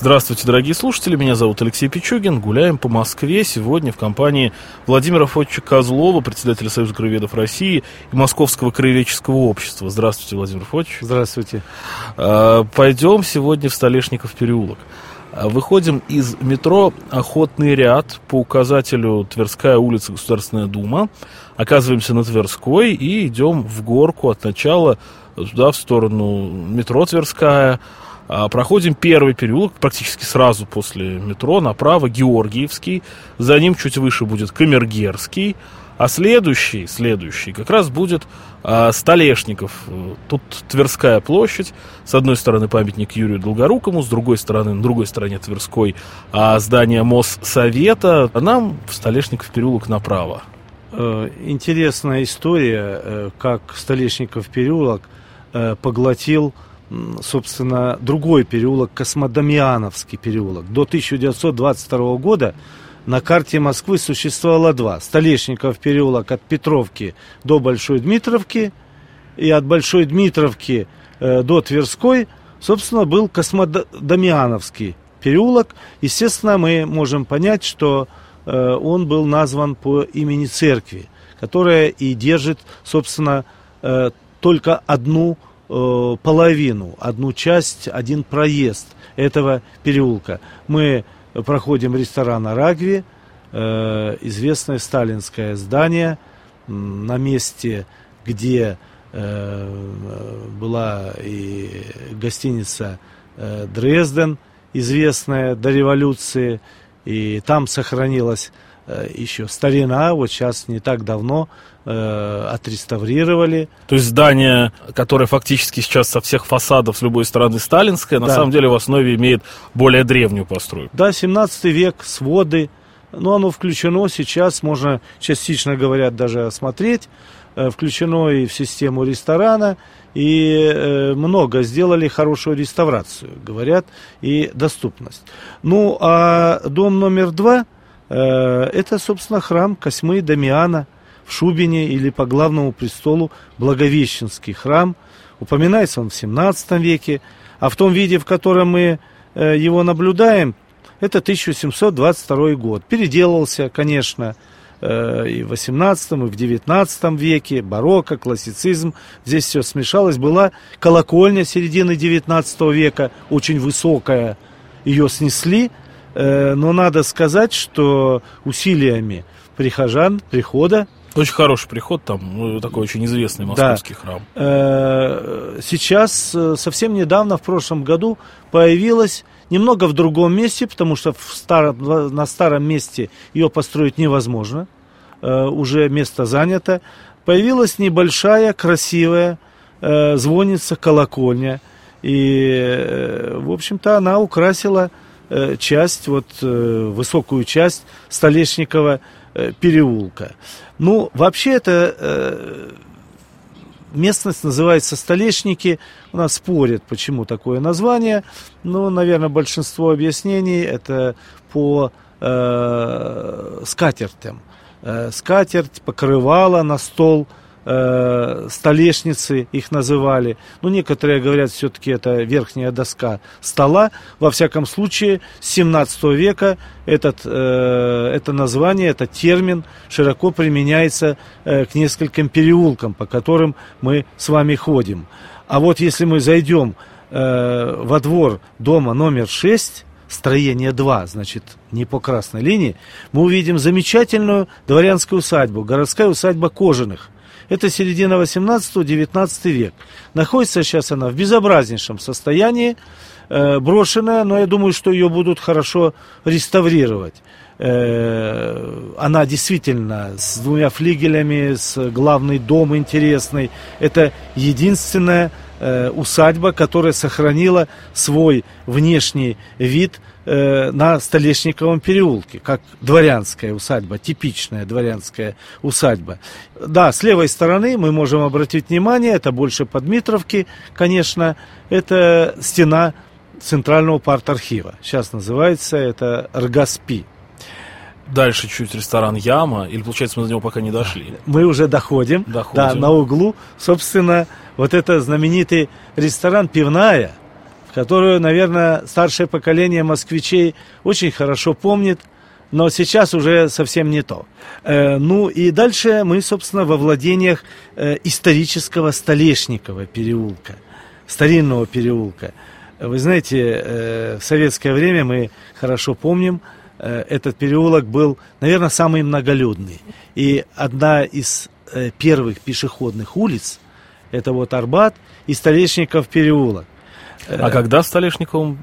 Здравствуйте, дорогие слушатели, меня зовут Алексей Пичугин. Гуляем по Москве сегодня в компании Владимира Фотча Козлова, председателя Союза краеведов России и Московского краеведческого общества. Здравствуйте, Владимир Фотч. Здравствуйте. А, пойдем сегодня в Столешников переулок. А, выходим из метро «Охотный ряд» по указателю Тверская улица, Государственная Дума. Оказываемся на Тверской и идем в горку от начала туда, в сторону метро Тверская, проходим первый переулок, практически сразу после метро, направо Георгиевский, за ним чуть выше будет Камергерский, а следующий, следующий как раз будет а, Столешников. Тут Тверская площадь, с одной стороны памятник Юрию Долгорукому, с другой стороны, на другой стороне Тверской а, здание Моссовета, а нам в Столешников переулок направо. Э, интересная история, э, как Столешников переулок э, поглотил собственно, другой переулок, Космодемьяновский переулок. До 1922 года на карте Москвы существовало два. Столешников переулок от Петровки до Большой Дмитровки и от Большой Дмитровки э, до Тверской, собственно, был Космодемьяновский переулок. Естественно, мы можем понять, что э, он был назван по имени церкви, которая и держит, собственно, э, только одну Э, половину, одну часть, один проезд этого переулка. Мы проходим ресторан «Арагви», э, известное сталинское здание на месте, где э, была и гостиница «Дрезден», известная до революции, и там сохранилась еще старина, вот сейчас не так давно э, отреставрировали. То есть здание, которое фактически сейчас со всех фасадов с любой стороны сталинское, да. на самом деле в основе имеет более древнюю постройку. Да, 17 век, своды, но оно включено сейчас, можно частично, говорят, даже осмотреть, э, включено и в систему ресторана, и э, много сделали хорошую реставрацию, говорят, и доступность. Ну, а дом номер два, э, это, собственно, храм Косьмы Дамиана – в Шубине или по главному престолу Благовещенский храм. Упоминается он в 17 веке, а в том виде, в котором мы э, его наблюдаем, это 1722 год. Переделался, конечно, э, и в 18 и в 19 веке, барокко, классицизм, здесь все смешалось. Была колокольня середины 19 века, очень высокая, ее снесли, э, но надо сказать, что усилиями прихожан, прихода очень хороший приход там, ну, такой очень известный московский да. храм. Э, сейчас, э, совсем недавно, в прошлом году, появилась немного в другом месте, потому что в старом, на старом месте ее построить невозможно. Э, уже место занято. Появилась небольшая, красивая звонница, колокольня. И, в общем-то, она украсила часть, вот высокую часть Столешникова Э, переулка. Ну, вообще это э, местность называется Столешники. У нас спорят, почему такое название. Ну, наверное, большинство объяснений это по э, скатертям. Э, скатерть, покрывала на стол – э, столешницы их называли. Ну, некоторые говорят, все-таки это верхняя доска стола. Во всяком случае, с 17 века этот, э, это название, этот термин широко применяется э, к нескольким переулкам, по которым мы с вами ходим. А вот если мы зайдем во двор дома номер 6, строение 2, значит, не по красной линии, мы увидим замечательную дворянскую усадьбу, городская усадьба Кожаных. Это середина 18-19 век. Находится сейчас она в безобразнейшем состоянии, э, брошенная, но я думаю, что ее будут хорошо реставрировать. Э, она действительно с двумя флигелями, с главный дом интересный. Это единственная э, усадьба, которая сохранила свой внешний вид э, на Столешниковом переулке, как дворянская усадьба, типичная дворянская усадьба. Да, с левой стороны мы можем обратить внимание, это больше Подмитровки, конечно, это стена Центрального парт-архива. Сейчас называется это РГАСПИ. Дальше чуть ресторан Яма, или получается мы до него пока не дошли? Мы уже доходим. Доходим. Да, на углу, собственно, вот это знаменитый ресторан «Пивная», которую, наверное, старшее поколение москвичей очень хорошо помнит, но сейчас уже совсем не то. Э, ну и дальше мы, собственно, во владениях э, исторического Столешникова переулка, старинного переулка. Вы знаете, э, в советское время мы хорошо помним, этот переулок был, наверное, самый многолюдный. И одна из первых пешеходных улиц, это вот Арбат и Столешников переулок. А когда Столешниковым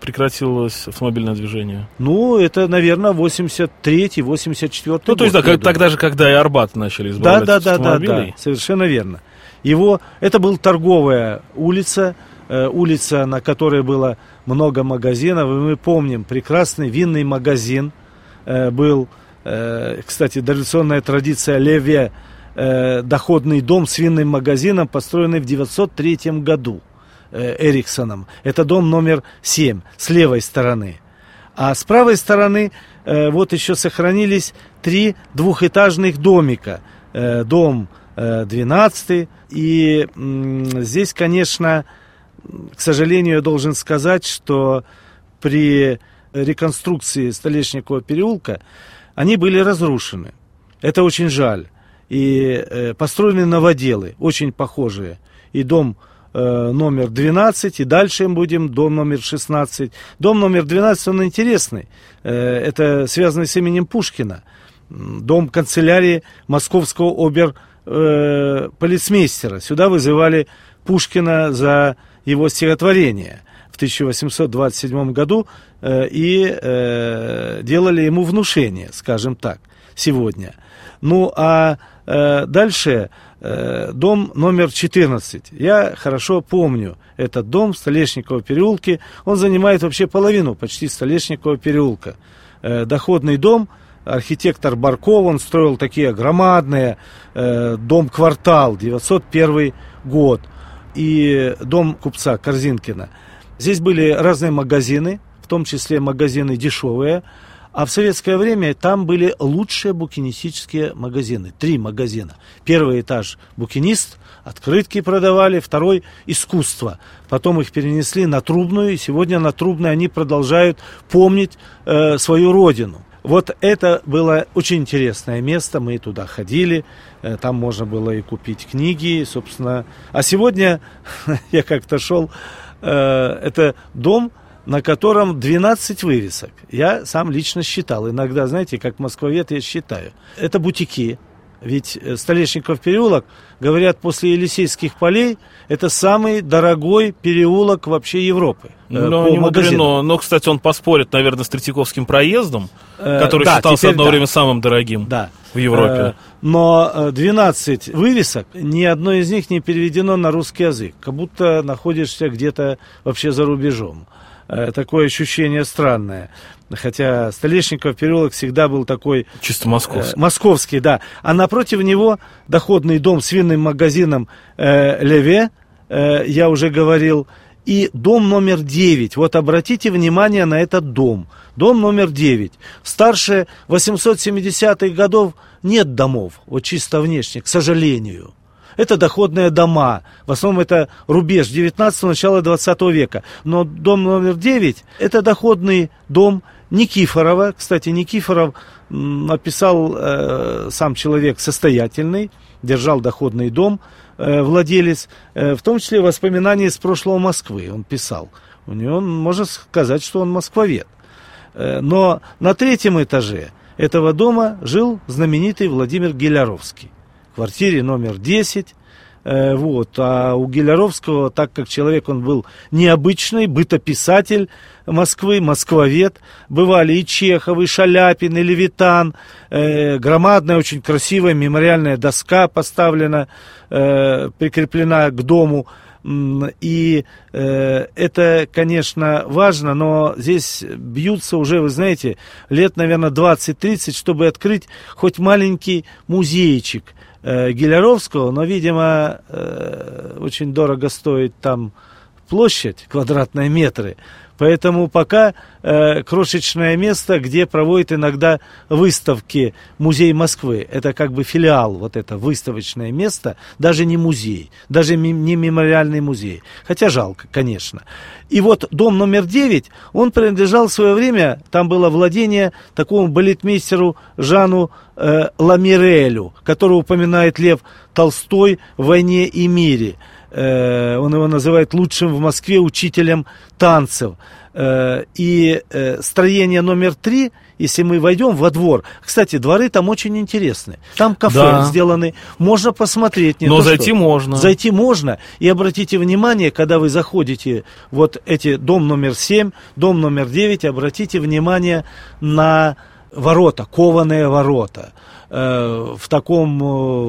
прекратилось автомобильное движение? Ну, это, наверное, 83-й, 84 Ну, то есть, да, как, тогда же, когда и Арбат начали избавляться да, да, от да, да, автомобилей. да, совершенно верно. Его, это была торговая улица, э, улица, на которой было много магазинов. И мы помним прекрасный винный магазин э, был, э, кстати, традиционная традиция Леве, э, доходный дом с винным магазином, построенный в 903 году э, Эриксоном. Это дом номер 7 с левой стороны. А с правой стороны э, вот еще сохранились три двухэтажных домика. Э, дом э, 12 и здесь, конечно, к сожалению, я должен сказать, что при реконструкции Столешникова переулка они были разрушены. Это очень жаль. И э, построены новоделы, очень похожие. И дом э, номер 12, и дальше мы будем дом номер 16. Дом номер 12, он интересный. Э, это связано с именем Пушкина. Дом канцелярии московского обер э, полицмейстера. Сюда вызывали Пушкина за его стихотворение в 1827 году э, и э, делали ему внушение, скажем так, сегодня. Ну а э, дальше э, дом номер 14. Я хорошо помню этот дом в Столешниково переулке. Он занимает вообще половину почти Столешникового переулка. Э, доходный дом, архитектор Барков, он строил такие громадные, э, дом-квартал, 901 год, и дом купца Корзинкина. Здесь были разные магазины, в том числе магазины дешевые, а в советское время там были лучшие букинистические магазины. Три магазина. Первый этаж букинист, открытки продавали, второй искусство. Потом их перенесли на Трубную, и сегодня на Трубной они продолжают помнить э, свою родину. Вот это было очень интересное место, мы туда ходили, э, там можно было и купить книги, собственно. А сегодня я как-то шел, э, это дом, на котором 12 вывесок. Я сам лично считал. Иногда, знаете, как москвовед я считаю. Это бутики. Ведь э, Столешников переулок, говорят, после Елисейских полей, это самый дорогой переулок вообще Европы. э, Ну, по не мудрено. Но, кстати, он поспорит, наверное, с Третьяковским проездом, Э, который да, считался одно да. время самым дорогим Да. в Европе. Э, Но э, 12 вывесок, ни одно из них не переведено на русский язык. Как будто находишься где-то вообще за рубежом. Э, Такое ощущение странное. Хотя Столешников переулок всегда был такой Чисто московский. Э, Московский, да. А напротив него доходный дом с винным магазином э, Леве, э, я уже говорил, и дом номер 9. Вот обратите внимание на этот дом. Дом номер 9. Старше 870-х годов нет домов, вот чисто внешне, к сожалению. Это доходные дома. В основном это рубеж 19-го, начала 20 века. Но дом номер 9 это доходный дом Никифорова. Кстати, Никифоров написал э, сам человек состоятельный, держал доходный дом, э, владелец, э, в том числе воспоминания из прошлого Москвы он писал. У него, можно сказать, что он москвовед. Э, Но на третьем этаже этого дома жил знаменитый Владимир Геляровский. Квартире номер 10. Э, Вот. А у Геляровского, так как человек он был необычный, бытописатель Москвы, москвовед, бывали и Чехов, и Шаляпин, и Левитан, э, громадная, очень красивая мемориальная доска поставлена, э, прикреплена к дому. И э, это, конечно, важно, но здесь бьются уже, вы знаете, лет, наверное, 20-30, чтобы открыть хоть маленький музейчик э, Геляровского, но, видимо, э, очень дорого стоит там площадь, квадратные метры. Поэтому пока э, крошечное место, где проводят иногда выставки Музей Москвы. Это как бы филиал, вот это выставочное место, даже не музей, даже ми- не мемориальный музей. Хотя жалко, конечно. И вот дом номер 9, он принадлежал в свое время, там было владение такому балетмейстеру Жану э, Ламирелю, которого упоминает Лев Толстой в «Войне и мире». Э, он его называет лучшим в Москве учителем танцев. Э, и э, строение номер три, если мы войдем во двор, кстати, дворы там очень интересные. Там кафе Да. сделаны, можно посмотреть. не Но зайти что. можно. Зайти можно. И обратите внимание, когда вы заходите вот эти дом номер 7, дом номер 9, обратите внимание на ворота, кованые ворота. Э, в таком э,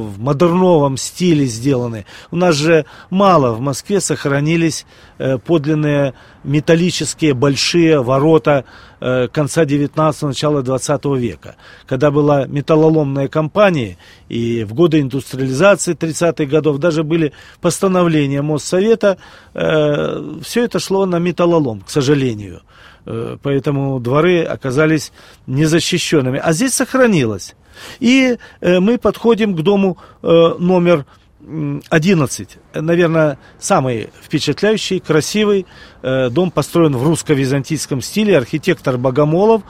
в модерновом стиле сделаны. У нас же мало в Москве сохранились э, подлинные металлические большие ворота конца 19-го, начала 20 века. Когда была металлоломная компания, и в годы индустриализации 30-х годов даже были постановления Моссовета, э, все это шло на металлолом, к сожалению. Э, поэтому дворы оказались незащищенными. А здесь сохранилось. И э, мы подходим к дому э, номер 11. Наверное, самый впечатляющий, красивый э, дом построен в русско-византийском стиле. Архитектор Богомолов,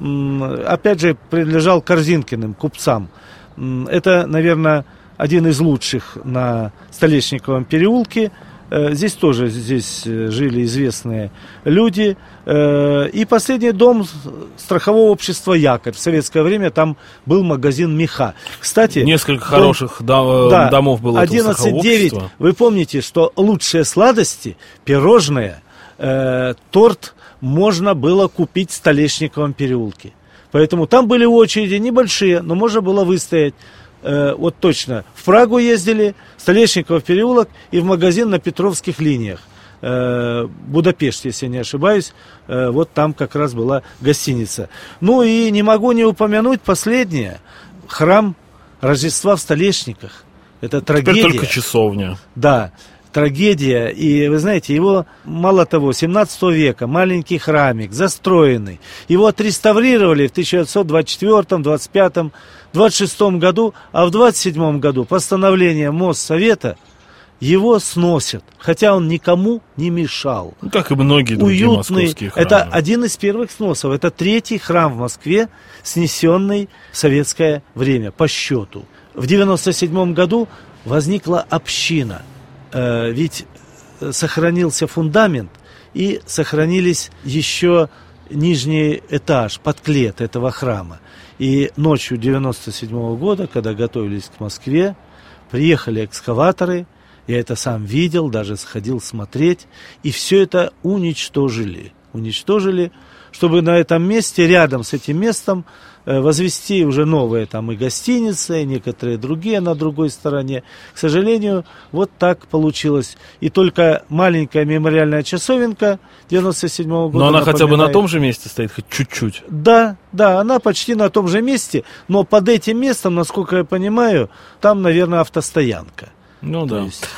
опять же, принадлежал Корзинкиным купцам. Это, наверное, один из лучших на Столешниковом переулке. Э, Здесь тоже здесь э, жили известные люди. Э, И последний дом страхового общества «Якорь». В советское время там был магазин «Меха». Кстати, Несколько дом- хороших да- да, домов было этого 11.9. страхового Вы помните, что лучшие сладости, пирожные, э, торт можно было купить в Столешниковом переулке. Поэтому там были очереди небольшие, но можно было выстоять. Э, вот точно. В Прагу ездили, Столешников переулок и в магазин на Петровских линиях. Э, Будапешт, если я не ошибаюсь, Э, вот там как раз была гостиница. Ну и не могу не упомянуть последнее. Храм Рождества в Столешниках. Это Теперь трагедия. только часовня. Да, трагедия. И вы знаете, его, мало того, 17 века, маленький храмик, застроенный. Его отреставрировали в 1924, 25, 26 году, а в 27 году постановление Моссовета его сносят, хотя он никому не мешал Ну, как и многие другие уютный. московские храмы. Это один из первых сносов. Это третий храм в Москве, снесенный в советское время по счету. В 97 году возникла община. Э, ведь э, сохранился фундамент и сохранились еще нижний этаж, подклет этого храма. И ночью 97 года, когда готовились к Москве, приехали экскаваторы, я это сам видел, даже сходил смотреть, и все это уничтожили. Уничтожили, чтобы на этом месте, рядом с этим местом, э, возвести уже новые там и гостиницы, и некоторые другие на другой стороне. К сожалению, вот так получилось. И только маленькая мемориальная часовенка 97 года. Но она хотя бы на том же месте стоит, хоть чуть-чуть. да, да, она почти на том же месте, но под этим местом, насколько я понимаю, там, наверное, автостоянка. Ну То да. есть-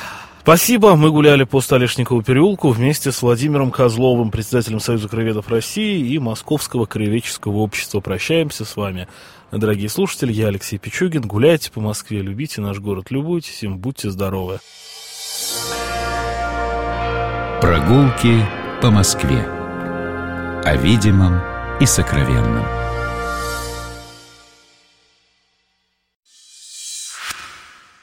Спасибо. Мы гуляли по Столешникову переулку вместе с Владимиром Козловым, председателем Союза краеведов России и Московского краеведческого общества. Прощаемся с вами, дорогие слушатели. Я Алексей Пичугин. Гуляйте по Москве, любите наш город, любуйтесь им, будьте здоровы. Прогулки по Москве. О видимом и сокровенном.